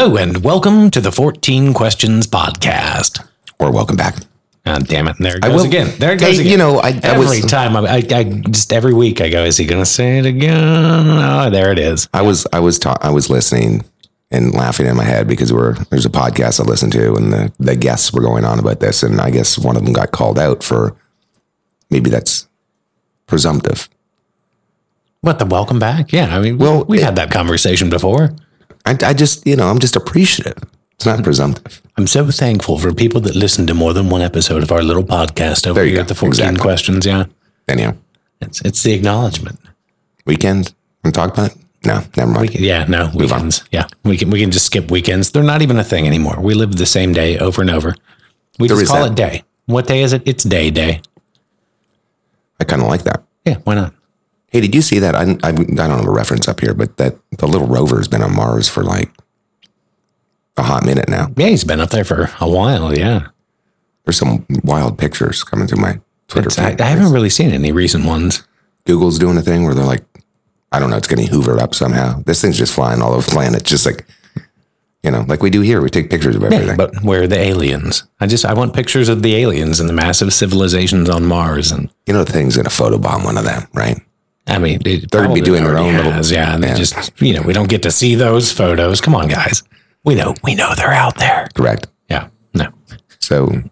Hello and welcome to the 14 Questions Podcast. Or welcome back. God damn it. There it goes will- again. There it goes again. you know, I- I every was- time I, I, I just every week I go, is he going to say it again? Oh, there it is. I was I was ta- I was listening and laughing in my head because we're there's a podcast I listened to and the, the guests were going on about this and I guess one of them got called out for maybe that's presumptive. What the welcome back? Yeah. I mean, Well, we've it- had that conversation before. I, I just you know I'm just appreciative. It's not mm-hmm. presumptive. I'm so thankful for people that listen to more than one episode of our little podcast over There you here go. at the 14 Exactly. Questions. Yeah. Anyhow, It's, it's the acknowledgement. weekend and talk about it. No, never mind. Yeah, no, Move weekends. Yeah, we can we can just skip weekends. They're not even a thing anymore. We live the same day over and over. We There just call that. it day. What day is it? It's day day. I kind of like that. Yeah, why not? Hey, did you see that? I, I, I don't have a reference up here, but that the little rover's been on Mars for like a hot minute now. Yeah, he's been up there for a while. Yeah, There's some wild pictures coming through my Twitter I. Uh, I haven't really seen any recent ones. Google's doing a thing where they're like, I don't know, it's getting hoovered up somehow. This thing's just flying all over the planet, just like, you know, like we do here. We take pictures of everything. But where are the aliens? I just I want pictures of the aliens and the massive civilizations on Mars. And you know, the thing's going to photobomb one of them, right? I mean, it They're gonna be doing their own little- yeah. And they Yeah. just you know we don't get to see those photos. Come on, guys. We know we know they're out there. Correct. Yeah, no. So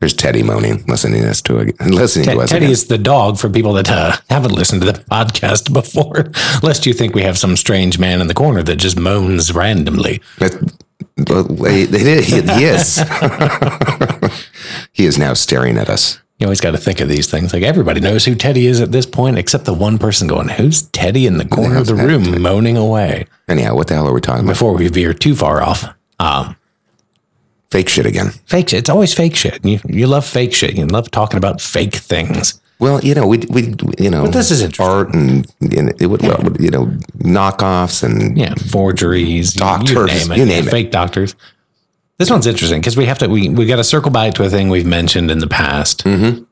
there's Teddy moaning, listening to this to listening Ted- to us. Teddy again. is the dog for people that uh, haven't listened to the podcast before, lest you think we have some strange man in the corner that just moans randomly. But, it is- he, he is. he is now staring at us. You always got to think of these things. Like everybody knows who Teddy is at this point, except the one person going, "Who's Teddy in the corner of the room moaning away?" Anyhow, what the hell are we talking about? Before we veer too far off, um, Fake shit again. fake shit. It's always fake shit. You you love fake shit. You love talking about fake things. Well, you know, we, we, you know, this is art and, and it would, well, you know, knockoffs and Yeah, forgeries, Doctors, you name it. you name it. Fake doctors. This one's interesting because we have to we we got to circle back to a thing we've mentioned in the past, Mm-hmm.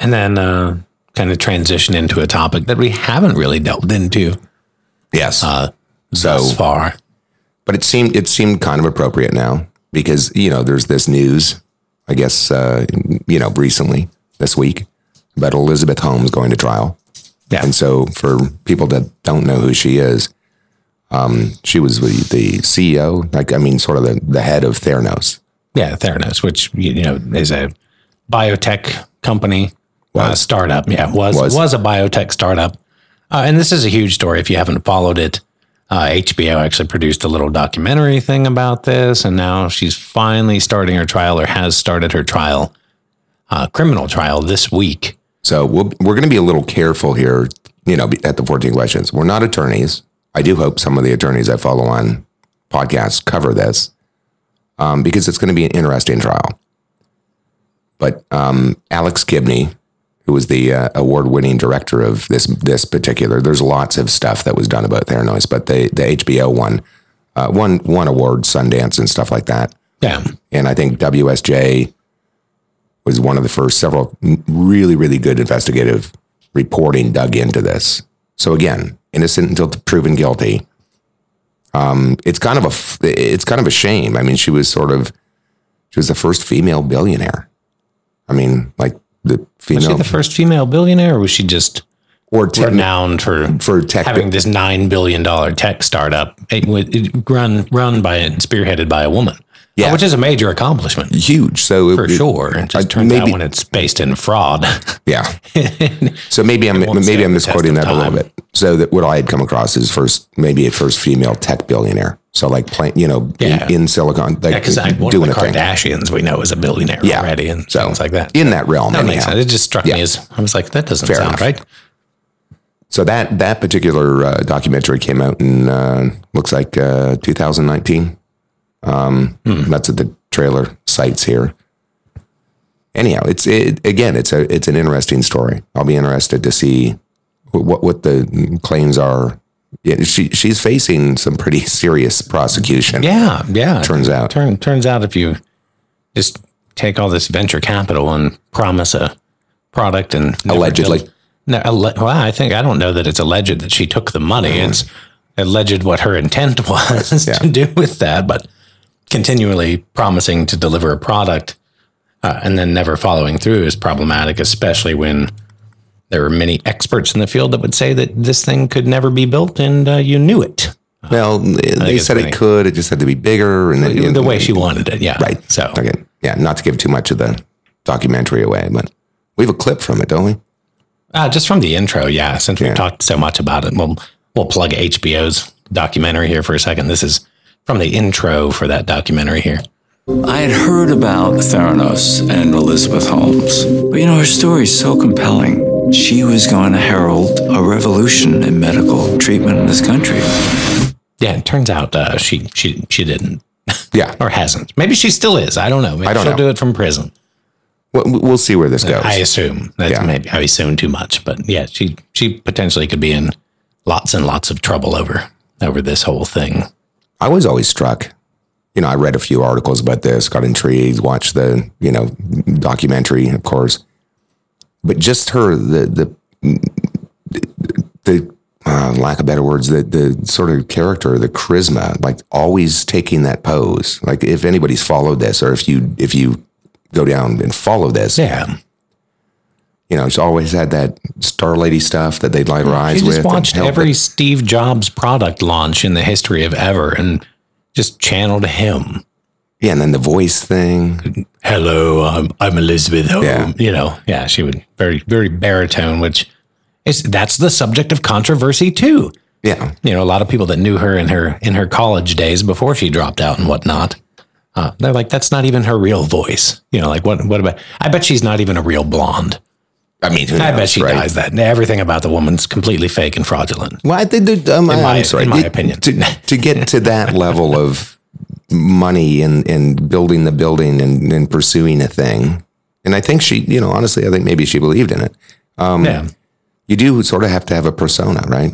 and then uh, kind of transition into a topic that we haven't really delved into yes. uh, so, far. but it seemed it seemed kind of appropriate now because you know there's this news, I guess, uh, you know, recently this week about Elizabeth Holmes going to trial. Yeah, And so, for people that don't know who she is, um, she was the, the CEO, like I mean, sort of the, the head of Theranos. yeah, Theranos, which you know is a biotech company, uh, startup. Yeah, was Was. was, a biotech startup, uh, and this is a huge story. If you haven't followed it, uh, HBO actually produced a little documentary thing about this, and now she's finally starting her trial, or has started her trial, uh, criminal trial this week. So we'll, we're going to be a little careful here, you know, at the 14 questions. We're not attorneys. I do hope some of the attorneys I follow on podcasts cover this um, because it's going to be an interesting trial. But um, Alex Gibney, who was the uh, award-winning director of this this particular, there's lots of stuff that was done about Theranos, but the the HBO one uh, won one award, Sundance and stuff like that. Yeah, And I think WSJ was one of the first several really, really good investigative reporting dug into this. So again, innocent until proven guilty. Um, it's kind of a it's kind of a shame. I mean, she was sort of she was the first female billionaire. I mean, like the was she female the first female billionaire, or was she just or tech, renowned for for tech. having this nine billion dollar tech startup it, it run run by and spearheaded by a woman? Yeah. Which is a major accomplishment huge. So for it, sure. It just turns out when it's based in fraud. Yeah. So maybe I'm maybe I'm misquoting of that a little bit. So that what I had come across is first maybe a first female tech billionaire. So like plant, you know, Yeah. in, in Silicon, like Because one of doing the a thing Kardashians we know is a billionaire Yeah. already and So, things like that. in that realm. That makes sense. It just struck Yeah. me as I was like, that doesn't Fair sound enough. right. So that that particular uh, documentary came out in uh, looks like uh, 2019. Um, Hmm. That's at the trailer sites here. Anyhow, it's it, again, it's a it's an interesting story. I'll be interested to see what what the claims are. Yeah, she she's facing some pretty serious prosecution. Yeah, yeah. Turns out. Turn, turns out if you just take all this venture capital and promise a product and Allegedly. No, alle- well, I think I don't know that it's alleged that she took the money. Mm. It's alleged what her intent was Yeah. to do with that, but continually promising to deliver a product uh, and then never following through is problematic, especially when there are many experts in the field that would say that this thing could never be built and uh, you knew it Well, they said funny. it could. It just had to be bigger, and then, the way she wanted it. Yeah. Right. So, Okay. Yeah, not to give too much of the documentary away, but we have a clip from it, don't we? uh, just from the intro, yeah, since Yeah. we've talked so much about it, we'll, we'll plug HBO's documentary here for a second. This is from the intro for that documentary here. I had heard about Theranos and Elizabeth Holmes, but you know, her story is so compelling. She was going to herald a revolution in medical treatment in this country. Yeah, it turns out uh, she she she didn't Yeah. or hasn't. Maybe she still is. I don't know. Maybe I don't she'll know. do it from prison. Well, we'll see where this goes. I assume. That's Yeah. maybe I assume too much, but yeah, she she potentially could be in lots and lots of trouble over over this whole thing. I was always struck. You know, I read a few articles about this, got intrigued, watched the you know documentary, of course, but just her the the the uh, lack of better words, the the sort of character, the charisma, like always taking that pose. Like if anybody's followed this, or if you if you go down and follow this, Yeah. You know, she's always had that Star Lady stuff that they'd light her eyes She with. just watched every it. Steve Jobs product launch in the history of ever and just channeled him. yeah, and then the voice thing. Hello, I'm, I'm Elizabeth Holmes. Yeah. You know, yeah, she would very, very baritone, which is that's the subject of controversy too. Yeah, You know, a lot of people that knew her in her in her college days before she dropped out and whatnot. Uh, they're like, that's not even her real voice. You know, like what? What about? I bet she's not even a real blonde. I mean, who I bet she right? dyes that. Everything about the woman's completely fake and fraudulent. Well, I think um, In my- I'm sorry. in my opinion. to, to get to that level of money and, and building the building and, and pursuing a thing. And I think she, you know, honestly, I think maybe she believed in it. Um, yeah. You do sort of have to have a persona, right?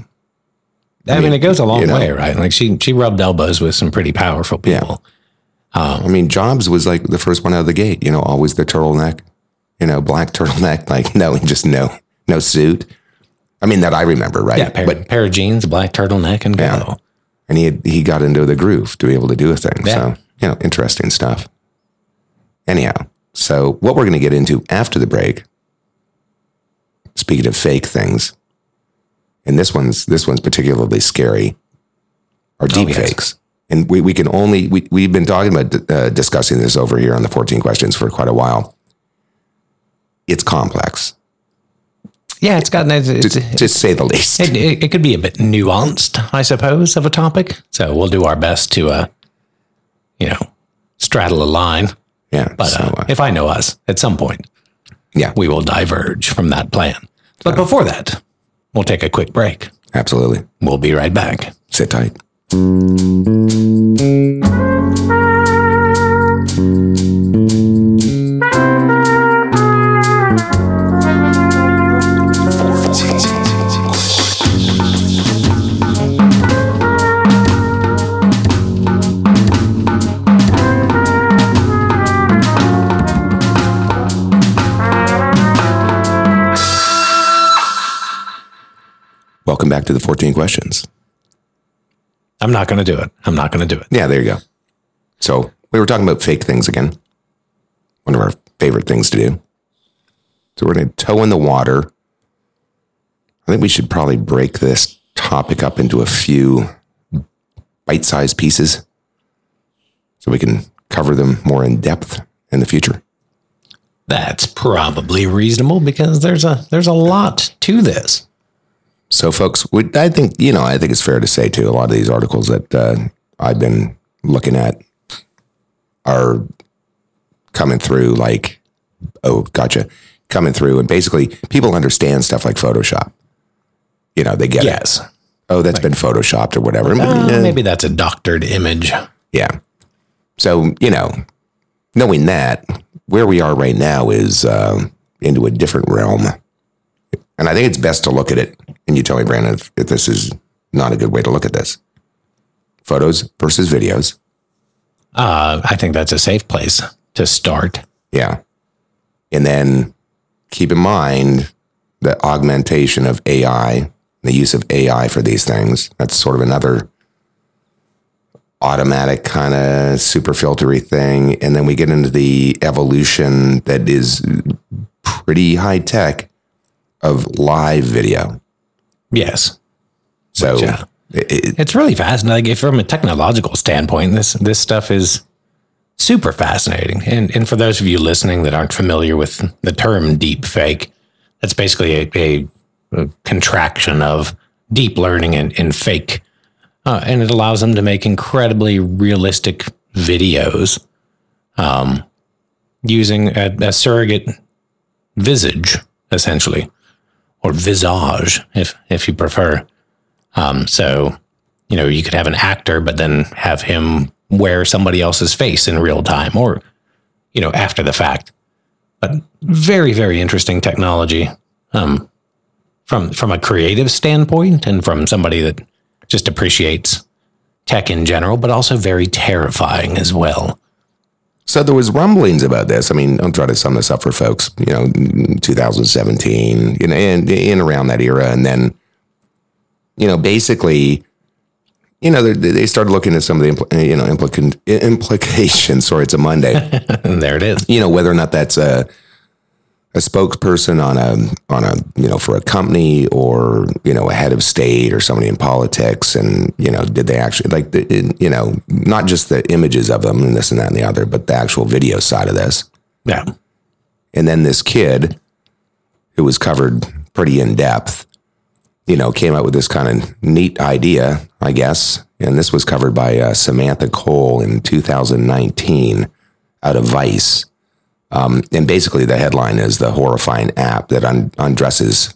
I mean, it goes a long you know. way, right? Like she she rubbed elbows with some pretty powerful people. Yeah. people. I mean, Jobs was like the first one out of the gate, you know, always the turtleneck, you know, black turtleneck, like no, just no, no suit. I mean, that I remember, right? Yeah, pair, but, pair of jeans, black turtleneck, and go. Yeah. and he, had, he got into the groove to be able to do a thing. Yeah. So, you know, interesting stuff. Anyhow, so what we're going to get into after the break, speaking of fake things, and this one's, this one's particularly scary, are deep Oh, yes. fakes. And we, we can only, we, we've been talking about uh, discussing this over here on the 14 questions for quite a while. It's complex, Yeah, it's gotten it's, it's, to, to say the least. it, it, it could be a bit nuanced, I suppose, of a topic. So we'll do our best to, uh, you know, straddle a line. Yeah. But so, uh, uh, if I know us, at some point yeah, we will diverge from that plan. But before that, we'll take a quick break. absolutely. We'll be right back. Sit tight. Welcome back to the 14 questions. I'm not going to do it. I'm not going to do it. Yeah, there you go. So we were talking about fake things again. One of our favorite things to do. So we're going to toe in the water. I think we should probably break this topic up into a few bite sized pieces so we can cover them more in depth in the future. That's probably reasonable because there's a there's a lot to this. So, folks, I think you know, I think it's fair to say too. A lot of these articles that uh, I've been looking at are coming through like, oh, gotcha, coming through, and basically people understand stuff like Photoshop. You know, they get it. Yes. Oh, that's been photoshopped or whatever. Uh, Eh, maybe that's a doctored image. Yeah. So you know, knowing that, where we are right now is um, into a different realm, and I think it's best to look at it. And you tell me, Brandon, if, if this is not a good way to look at this. Photos versus videos. Uh, I think that's a safe place to start. Yeah. And then keep in mind the augmentation of AI the use of AI for these things. That's sort of another automatic kind of super filtery thing. And then we get into the evolution that is pretty high tech of live video. Yes. So Yeah. it- it- It's really fascinating. Like, from a technological standpoint, this this stuff is super fascinating. And and for those of you listening that aren't familiar with the term deep fake, that's basically a, a, a contraction of deep learning and, and fake. Uh, and it allows them to make incredibly realistic videos um, using a, a surrogate visage, essentially, or visage, if if you prefer. Um, so, you know, you could have an actor, but then have him wear somebody else's face in real time or, you know, after the fact. But very, very interesting technology um, from from a creative standpoint and from somebody that just appreciates tech in general, but also very terrifying as well. So there was rumblings about this. I mean, I'll try to sum this up for folks. You know, 2017, you know, in, in around that era, and then, you know, basically, you know, they, they started looking at some of the impl- you know implica- implications. Sorry, it's a Monday. There it is. you know, whether or not that's a a spokesperson on a on a you know for a company or you know a head of state or somebody in politics and you know did they actually like the you know not just the images of them and this and that and the other but the actual video side of this. Yeah. and then this kid who was covered pretty in depth you know came up with this kind of neat idea i guess. And this was covered by uh, samantha cole in 2019 out of vice um, and basically the headline is the horrifying app that un- undresses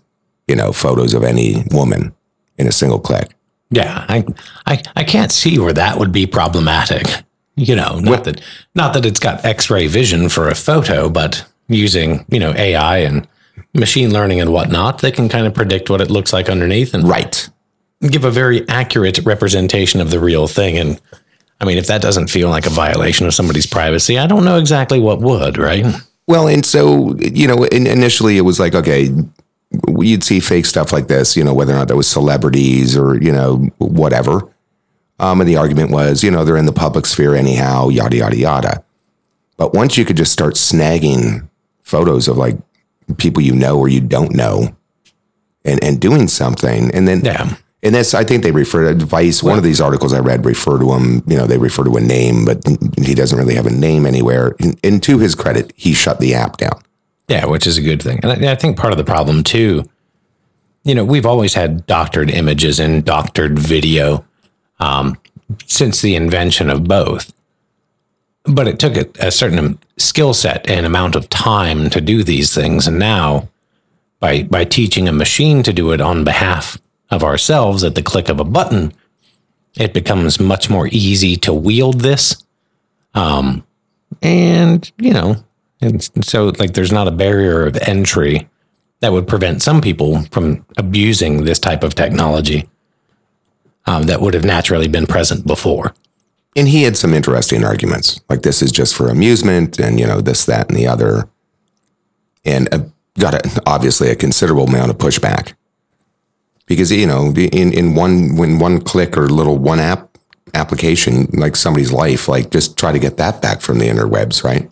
you know photos of any woman in a single click Yeah, I, I, I can't see where that would be problematic. You know, not that not that it's got X-ray vision for a photo, but using you know AI and machine learning and whatnot, they can kind of predict what it looks like underneath and right give a very accurate representation of the real thing. And I mean, if that doesn't feel like a violation of somebody's privacy, I don't know exactly what would, right? Well, and so you know, in, initially it was like, okay, you'd see fake stuff like this, you know, whether or not that was celebrities or you know whatever. Um, and the argument was, you know, they're in the public sphere anyhow, yada yada yada. But once you could just start snagging photos of like people you know or you don't know, and and doing something, and then Yeah. And that's, I think they refer to Vice. One of these articles I read refer to him, you know, they refer to a name, but he doesn't really have a name anywhere. And, and to his credit, he shut the app down. Yeah, which is a good thing. And I, I think part of the problem too, you know, we've always had doctored images and doctored video um, since the invention of both. But it took a, a certain skill set and amount of time to do these things. And now, by by teaching a machine to do it on behalf of ourselves at the click of a button, it becomes much more easy to wield this. Um, and you know, and so like there's not a barrier of entry that would prevent some people from abusing this type of technology um, that would have naturally been present before. And he had some interesting arguments, like this is just for amusement, and you know this, that, and the other, and uh, got a, obviously a considerable amount of pushback because you know in in one when one click or little one app application like somebody's life, like just try to get that back from the interwebs, right?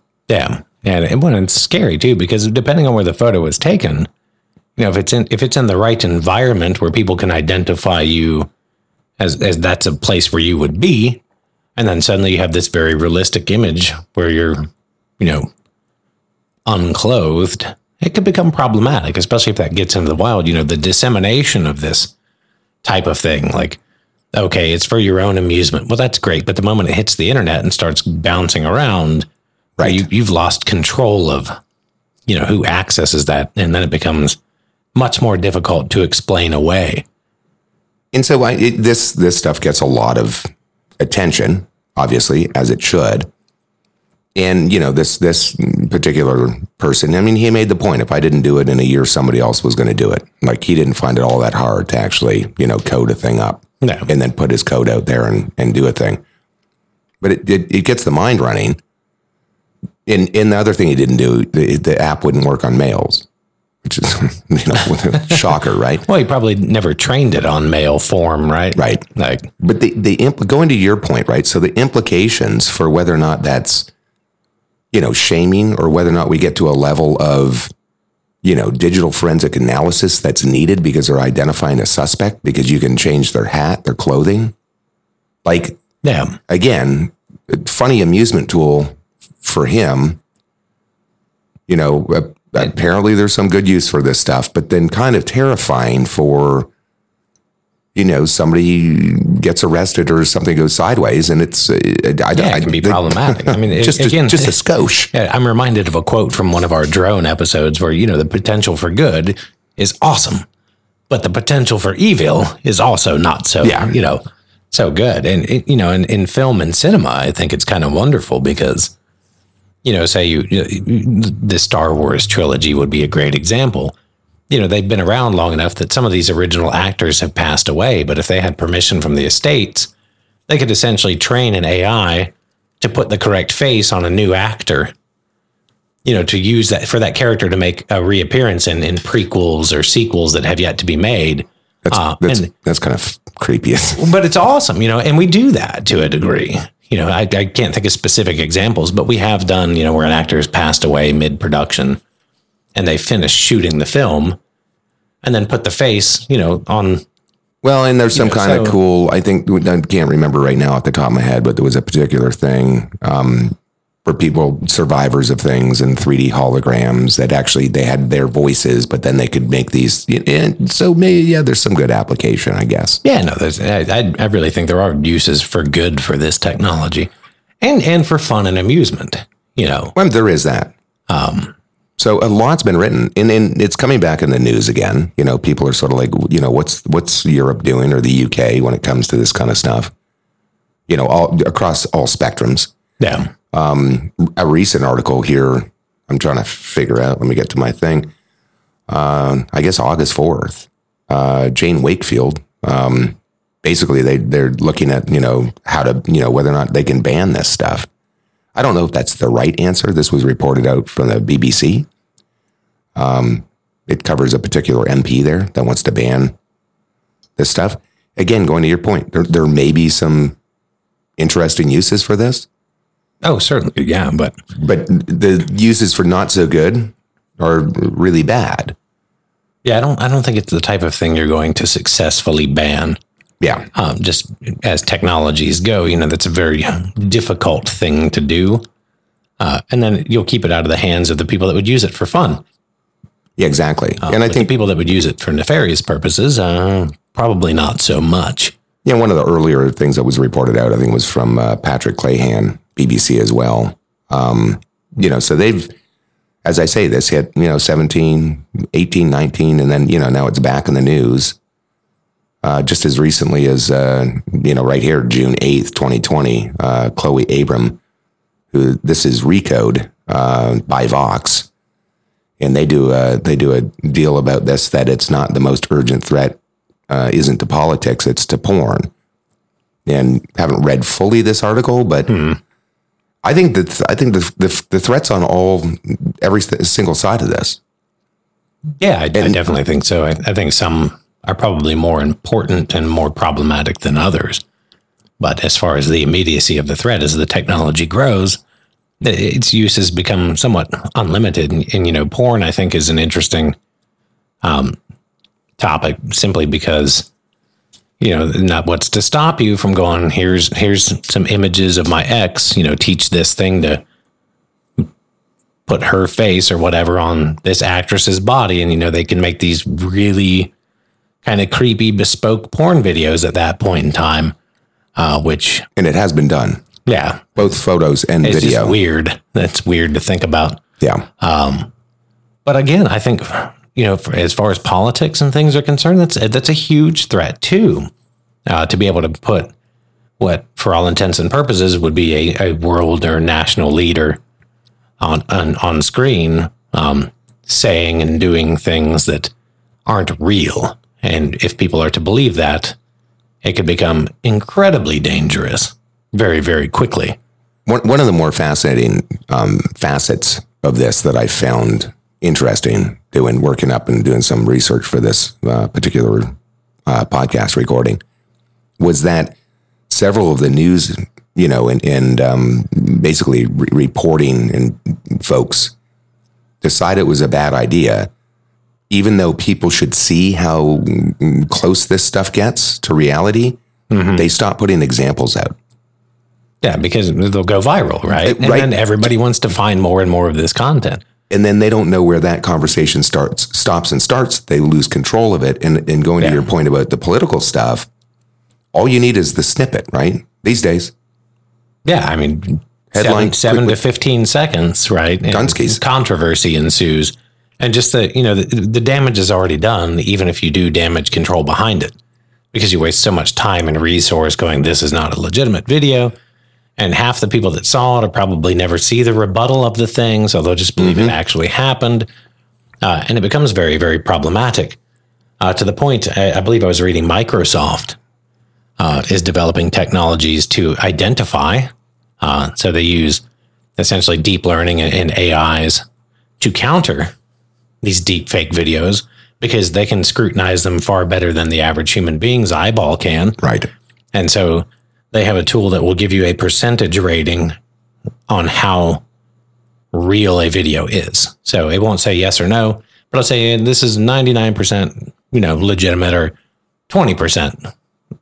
Yeah, and it, well, it's scary too because depending on where the photo was taken, you know, if it's in if it's in the right environment where people can identify you as as that's a place where you would be, and then suddenly you have this very realistic image where you're, you know, unclothed, it could become problematic, especially if that gets into the wild. You know, the dissemination of this type of thing, like. Okay, it's for your own amusement. Well, that's great, but the moment it hits the internet and starts bouncing around, Right. you, you've lost control of you know who accesses that and then it becomes much more difficult to explain away And so I, it, this this stuff gets a lot of attention, obviously, as it should. And you know this this particular person. I mean, he made the point: if I didn't do it in a year, somebody else was going to do it. Like he didn't find it all that hard to actually, you know, code a thing up No. and then put his code out there and, and do a thing. But it, it it gets the mind running. And and the other thing he didn't do, the, the app wouldn't work on males. which is you know shocker, right? Well, he probably never trained it on male form, right? Right. Like, But the the impl- going to your point, right? So the implications for whether or not that's you know shaming or whether or not we get to a level of you know digital forensic analysis that's needed because they're identifying a suspect because you can change their hat, their clothing. Like yeah. again, funny amusement tool for him. You know, apparently there's some good use for this stuff, but then kind of terrifying for, you know, somebody gets arrested or something goes sideways, and it's uh, I, Yeah, I, it can be problematic. I mean, it- just again, a, just a skosh. Yeah, I'm reminded of a quote from one of our drone episodes where, you know, the potential for good is awesome, but the potential for evil is also not so, Yeah. you know, so good. And, it, you know, in, in film and cinema, I think it's kind of wonderful because, you know, say you, you, the Star Wars trilogy would be a great example. You know, they've been around long enough that some of these original actors have passed away, but if they had permission from the estates, they could essentially train an AI to put the correct face on a new actor you know to use that for that character to make a reappearance in in prequels or sequels that have yet to be made. That's Uh, that's, and- that's kind of creepy. but it's awesome you know and we do that to a degree. You know I, I can't think of specific examples but we have done you know where an actor has passed away mid-production and they finished shooting the film and then put the face you know on Well, and there's some know, kind of cool. I think I can't remember right now at the top of my head, but there was a particular thing um, for people survivors of things and 3D holograms that actually they had their voices, but then they could make these. And so maybe yeah, there's some good application, I guess. Yeah, no, there's, I, I I really think there are uses for good for this technology, and and for fun and amusement. You know, Well, there is that. Um, so a lot's been written, and, and it's coming back in the news again. You know, people are sort of like, you know, what's what's Europe doing or the UK when it comes to this kind of stuff? You know, all across all spectrums. yeah, a recent article here. I'm trying to figure out. Let me get to my thing. Uh, I guess August 4th. Uh, Jane Wakefield. Um, basically, they they're looking at you know how to you know whether or not they can ban this stuff. I don't know if that's the right answer. This was reported out from the BBC. Um, it covers a particular MP there that wants to ban this stuff. Again, going to your point, there, there may be some interesting uses for this oh certainly, yeah, but but the uses for not so good are really bad. yeah, I don't I don't think it's the type of thing you're going to successfully ban. Yeah. Um, just as technologies go, you know, that's a very difficult thing to do. Uh, and then you'll keep it out of the hands of the people that would use it for fun. Yeah, exactly. and I think people that would use it for nefarious purposes, uh, probably not so much. yeah, one of the earlier things that was reported out, I think, was from uh, Patrick Clahane, BBC as well. Um, you know, so they've, as I say, this hit, you know, 17, 18, 19, and then, you know, now it's back in the news. Uh, just as recently as, uh, you know, right here, June 8th, 2020, uh, Cleo Abram, who this is Recode uh, by Vox. and they do a they do a deal about this that it's not the most urgent threat uh, isn't to politics it's to porn and haven't read fully this article but I think that I think the, the the threats on all every single side of this Yeah, I, I definitely think so. I, I think some are probably more important and more problematic than others. But as far as the immediacy of the threat, as the technology grows, its uses become somewhat unlimited. And, and you know, porn, I think, is an interesting um, topic simply because you know not what's to stop you from going here's here's some images of my ex you know teach this thing to put her face or whatever on this actress's body and you know they can make these really kind of creepy bespoke porn videos at that point in time uh, which and it has been done. Yeah. Both photos and it's video. weird. That's weird to think about. Yeah. But again i think you know for, as far as politics and things are concerned that's that's a huge threat too uh, to be able to put what for all intents and purposes would be a, a world or national leader on on, on screen um, saying and doing things that aren't real and if people are to believe that it could become incredibly dangerous very very quickly. One, one of the more fascinating um, facets of this that I found interesting doing working up and doing some research for this uh, particular uh, podcast recording was that several of the news, you know, and, and um, basically re- reporting and folks decided it was a bad idea, even though people should see how close this stuff gets to reality. Mm-hmm. They stop putting examples out. Yeah, because they'll go viral, right? And right. then everybody wants to find more and more of this content. and then they don't know where that conversation starts stops and starts they lose control of it and, and going Yeah. to your point about the political stuff all you need is the snippet right these days Yeah, I mean, Headline, seven, seven to fifteen seconds, right? Controversy ensues, and just the you know the, the damage is already done, even if you do damage control behind it, because you waste so much time and resource going. This is not a legitimate video, and half the people that saw it will probably never see the rebuttal of the thing, so they'll just believe it actually happened, uh, and it becomes very very problematic. Uh, to the point, I, I believe I was reading Microsoft uh, is developing technologies to identify. Uh, so they use essentially deep learning and, and AIs to counter these deep fake videos because they can scrutinize them far better than the average human being's eyeball can. right And so they have a tool that will give you a percentage rating on how real a video is. So it won't say yes or no, but I'll say this is 99%, you know, legitimate or 20%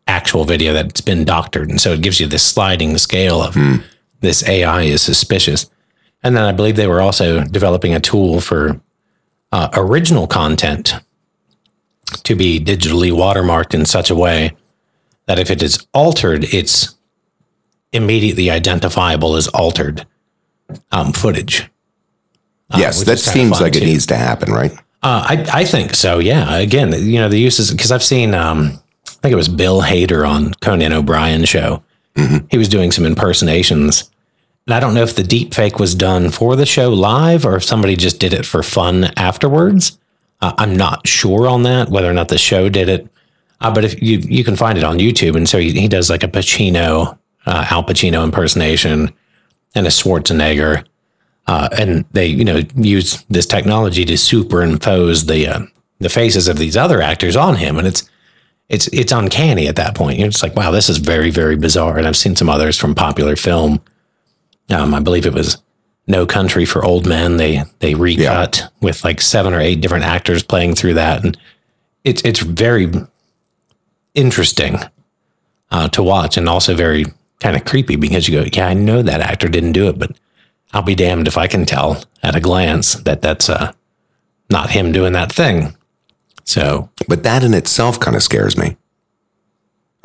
actual video that's been doctored. And so it gives you this sliding scale of hmm. this AI is suspicious. And then I believe they were also developing a tool for uh, original content to be digitally watermarked in such a way that if it is altered, it's immediately identifiable as altered um, footage. yes which that seems like it needs to happen right Uh, I, I think so. Yeah. Again, you know, the uses because I've seen, um, I think it was Bill Hader on Conan O'Brien show. He was doing some impersonations. I don't know if the deep fake was done for the show live or if somebody just did it for fun afterwards. Uh, I'm not sure on that, whether or not the show did it. Uh, but if you you can find it on YouTube, and so he, he does like a Pacino, uh, Al Pacino impersonation, and a Schwarzenegger, uh, and they you know use this technology to superimpose the uh, the faces of these other actors on him, and it's it's it's uncanny at that point. You're just like, wow, this is very very bizarre. And I've seen some others from popular film. Um, I believe it was No Country for Old Men. They they recut with like seven or eight different actors playing through that, and it's it's very interesting uh, to watch, and also very kind of creepy because you go, yeah, I know that actor didn't do it, but I'll be damned if I can tell at a glance that that's uh, not him doing that thing. So but that in itself kind of scares me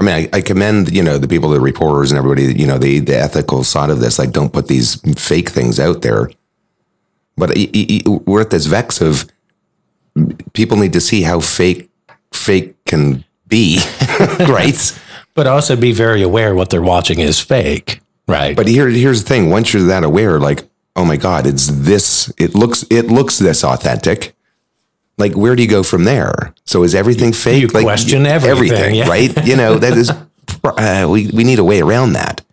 I mean, I, I commend you know the people, the reporters, and everybody. You know, the the ethical side of this. Like, don't put these fake things out there. But y- y- y- we're at this vex of people need to see how fake fake can be, right? but also be very aware what they're watching is fake, right? But here, here's the thing: once you're that aware, like, oh my god, it's this. It looks, it looks this authentic. Like, where do you go from there? So is everything fake? you like, question everything, yeah. right? You know, that is. Uh, we we need a way around that,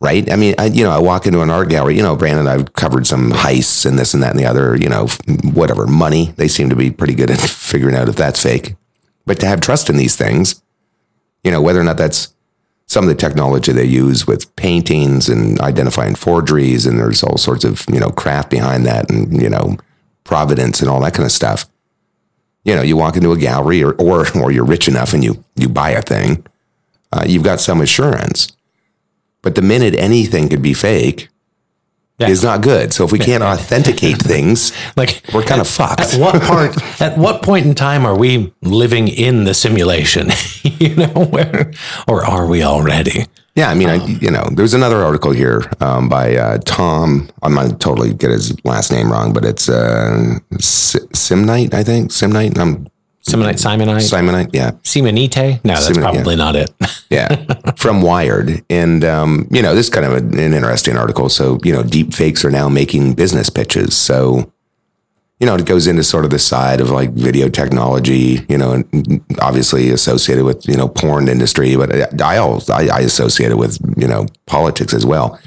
right? I mean, I, you know, I walk into an art gallery. You know, Brandon, I've covered some heists and this and that and the other. You know, whatever money. They seem to be pretty good at figuring out if that's fake. But to have trust in these things, you know, whether or not that's some of the technology they use with paintings and identifying forgeries, and there's all sorts of you know craft behind that, and you know providence and all that kind of stuff. You know, you walk into a gallery, or or, or you're rich enough and you you buy a thing, uh, you've got some assurance. But the minute anything could be fake Yeah. is not good. So if we can't authenticate things, like we're kind of fucked. at what part at what point in time are we living in the simulation you know where or are we already Yeah, I mean, I, you know, there's another article here um, by uh, Tom. I might totally get his last name wrong, but it's uh, S- Simnite, I think. Simnite. I'm simonite simonite Simonite. Yeah, simonite no that's Simonite, yeah. probably not it yeah, from Wired, and um, you know, this is kind of an, an interesting article. So, you know, deep fakes are now making business pitches. So, you know, it goes into sort of the side of like video technology, you know, and obviously associated with, you know, porn industry, but I, also, I, I associate it with, you know, politics as well,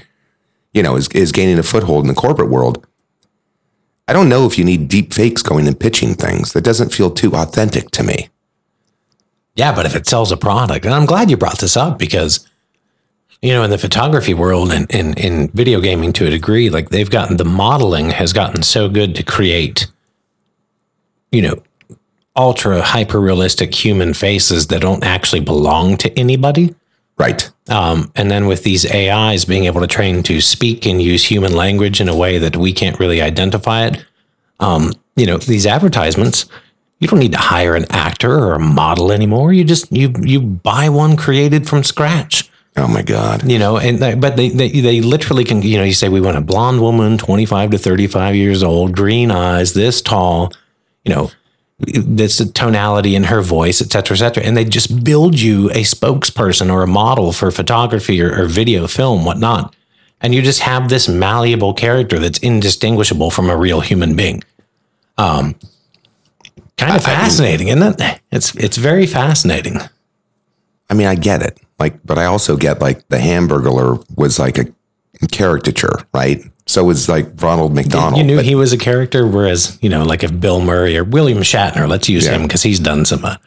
you know, is, is gaining a foothold in the corporate world. I don't know if you need deep fakes going and pitching things. That doesn't feel too authentic to me. Yeah, but if it sells a product, and I'm glad you brought this up because, you know, in the photography world and in, in video gaming to a degree, like they've gotten the modeling has gotten so good to create, you know, ultra hyper realistic human faces that don't actually belong to anybody. Right. Um, and then with these AIs being able to train to speak and use human language in a way that we can't really identify it, um, you know, these advertisements, you don't need to hire an actor or a model anymore. You just you you buy one created from scratch. Oh my God. You know, and they, but they, they they literally can. You know, you say we want a blonde woman, twenty five to thirty five years old, green eyes, this tall. You know, this tonality in her voice, et cetera, et cetera. And they just build you a spokesperson or a model for photography or, or video, film, whatnot. And you just have this malleable character that's indistinguishable from a real human being. Um, kind of I- I mean- fascinating, isn't it? It's it's very fascinating. I mean, I get it. Like, but I also get like the Hamburglar was like a caricature, right? So was like Ronald McDonald. you knew but- he was a character, whereas you know, like if Bill Murray or William Shatner, let's use Yeah. him because he's done some uh,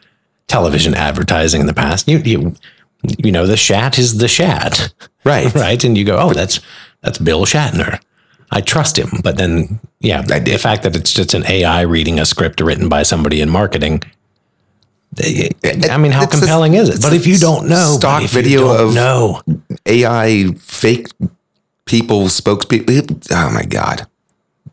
television advertising in the past. You you you know, the Shat is the Shat, right. right? And you go, oh, that's that's Bill Shatner. I trust him. But then, yeah, the fact that it's just an AI reading a script written by somebody in marketing. I mean, how It's a- compelling is it? But if you don't know, stock video of- no AI fake people, spokespeople. Oh my God.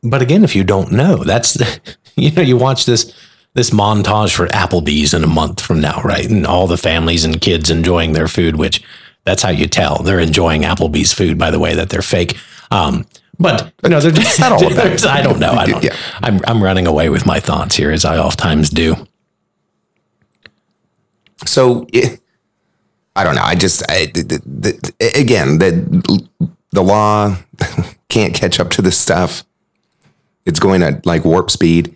But again, if you don't know, that's the, you know, you watch this this montage for Applebee's in a month from now, right? And all the families and kids enjoying their food, which that's how you tell they're enjoying Applebee's food by the way that they're fake. Um, but you know, they're just that all about? I don't know. I don't. Yeah. I'm I'm running away with my thoughts here, as I oftentimes do. So it, I don't know. I just I, the, the, again the the law can't catch up to this stuff. It's going at like warp speed.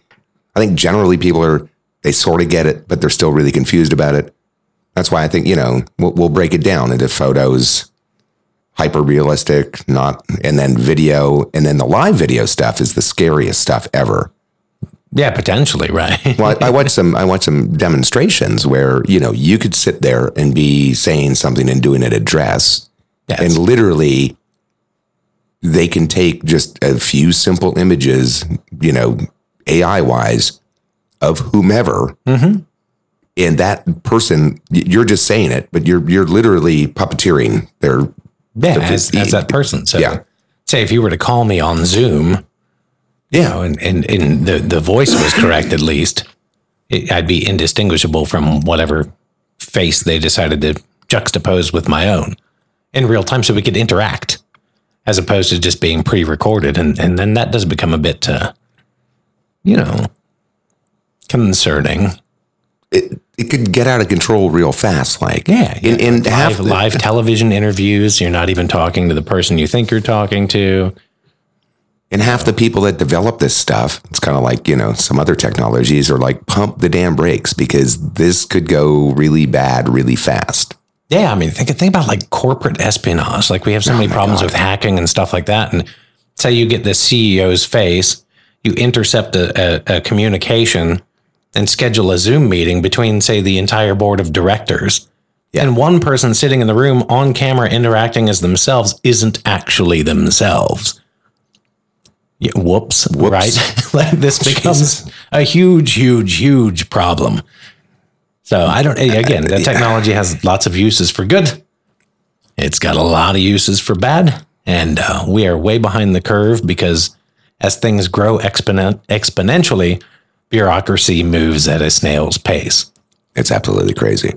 I think generally people are they sort of get it, but they're still really confused about it. That's why I think you know we'll, we'll break it down into photos, hyper realistic, not, and then video, and then the live video stuff is the scariest stuff ever. Yeah, potentially, right? Well, I, I watched some. I watched some demonstrations where you know you could sit there and be saying something and doing an address, Yes. and literally they can take just a few simple images, you know, AI wise, of whomever, Mm-hmm. and that person you're just saying it, but you're you're literally puppeteering their yeah, as, as that person. So, Yeah. say if you were to call me on Zoom, know, and, and, and the, the voice was correct at least, it, I'd be indistinguishable from whatever face they decided to juxtapose with my own in real time so we could interact as opposed to just being pre-recorded. And, and then that does become a bit, uh, you know, concerning. it, it could get out of control real fast. Like Yeah. in, in half live, the- live television interviews, you're not even talking to the person you think you're talking to. And half the people that develop this stuff, it's kind of like, you know, some other technologies are like pump the damn brakes because this could go really bad really fast. Yeah, I mean, think think about like corporate espionage. Like we have so oh many problems God. with hacking and stuff like that. And say you get the CEO's face, you intercept a, a, a communication and schedule a Zoom meeting between, say, the entire board of directors. And one person sitting in the room on camera interacting as themselves isn't actually themselves. Yeah, whoops, right? like this becomes a huge, huge, huge problem. So I don't. Again, that technology has lots of uses for good. It's got a lot of uses for bad, and uh, we are way behind the curve because as things grow exponent exponentially, bureaucracy moves at a snail's pace. It's absolutely crazy.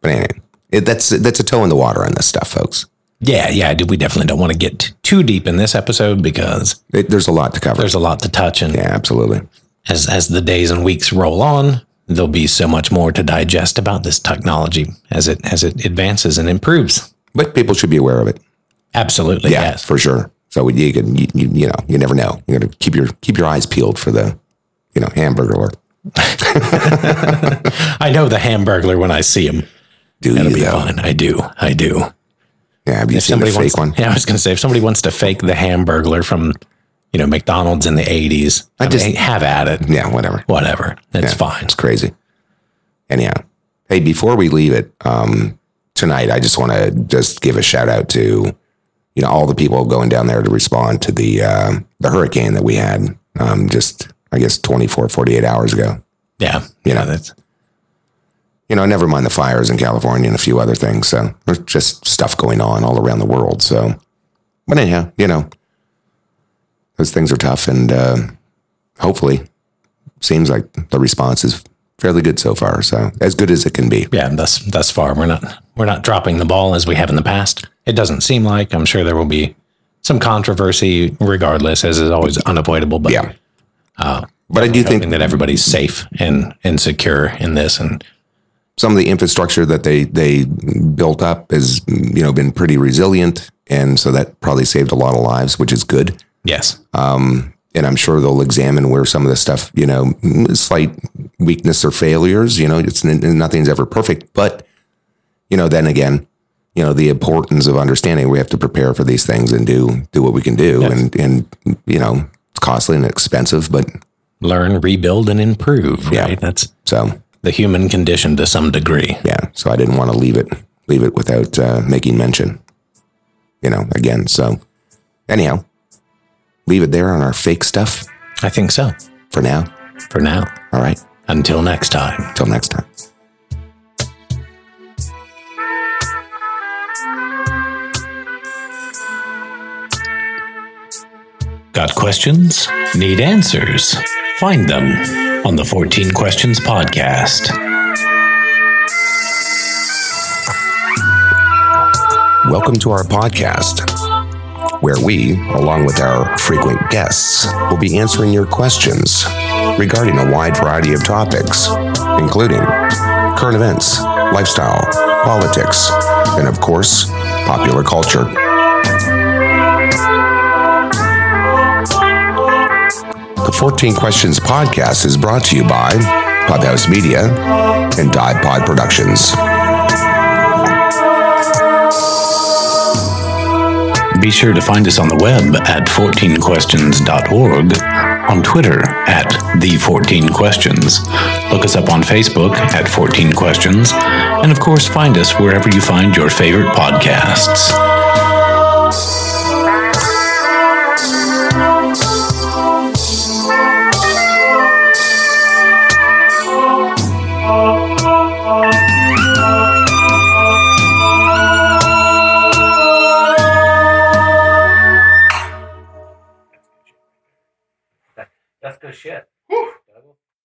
But anyway, it, that's that's a toe in the water on this stuff, folks. Yeah, yeah. We definitely don't want to get too deep in this episode because It, there's a lot to cover. there's a lot to touch, and yeah, absolutely. as as the days and weeks roll on, there'll be so much more to digest about this technology as it as it advances and improves. But people should be aware of it. Absolutely, Yeah, yes. for sure. So you can, you, you, you know, you never know. You got to keep your keep your eyes peeled for the, you know, hamburger. I know the Hamburglar when I see him. Do That'll you be though? fine. I do. I do. Yeah, have you If seen the fake wants, one? yeah, I was going to say if somebody wants to fake the Hamburglar from, you know, McDonald's in the 80s. I, I just- mean, have at it. Yeah, whatever. Whatever. It's Yeah, fine. It's crazy. Anyhow, hey, before we leave it um, tonight, I just want to just give a shout out to you know all the people going down there to respond to the uh, the hurricane that we had um, just I guess 24, 48 hours ago. Yeah. You know. that's, You know, never mind the fires in California and a few other things. So there's just stuff going on all around the world. So, but anyhow, you know, those things are tough, and uh, hopefully, seems like the response is fairly good so far. So as good as it can be. yeah, thus thus far we're not we're not dropping the ball as we have in the past. It doesn't seem like. I'm sure there will be some controversy regardless, as is always unavoidable. But Yeah. but I do think that everybody's safe and and secure in this. And some of the infrastructure that they they built up has you know been pretty resilient, and so that probably saved a lot of lives, which is good. yes, um, and I'm sure they'll examine where some of the stuff, you know, slight weakness or failures. You know, it's nothing's ever perfect, but you know, then again, you know, the importance of understanding we have to prepare for these things and do do what we can do, Yes. and and you know, it's costly and expensive, but learn, rebuild, and improve. Yeah. Right. That's so the human condition to some degree. yeah. So I didn't want to leave it leave it without uh, making mention. You know, again. So anyhow, leave it there on our fake stuff I think so. for now. For now. All right. Until next time. Till next time. Got questions? Need answers? Find them on the 14 Questions Podcast. Welcome to our podcast, where we, along with our frequent guests, will be answering your questions regarding a wide variety of topics, including current events, lifestyle, politics, and of course, popular culture. The 14 Questions podcast is brought to you by Podhouse Media and Dive Pod Productions. Be sure to find us on the web at 14questions.org, on Twitter at the14questions. Look us up on Facebook at 14 Questions, and of course, find us wherever you find your favorite podcasts.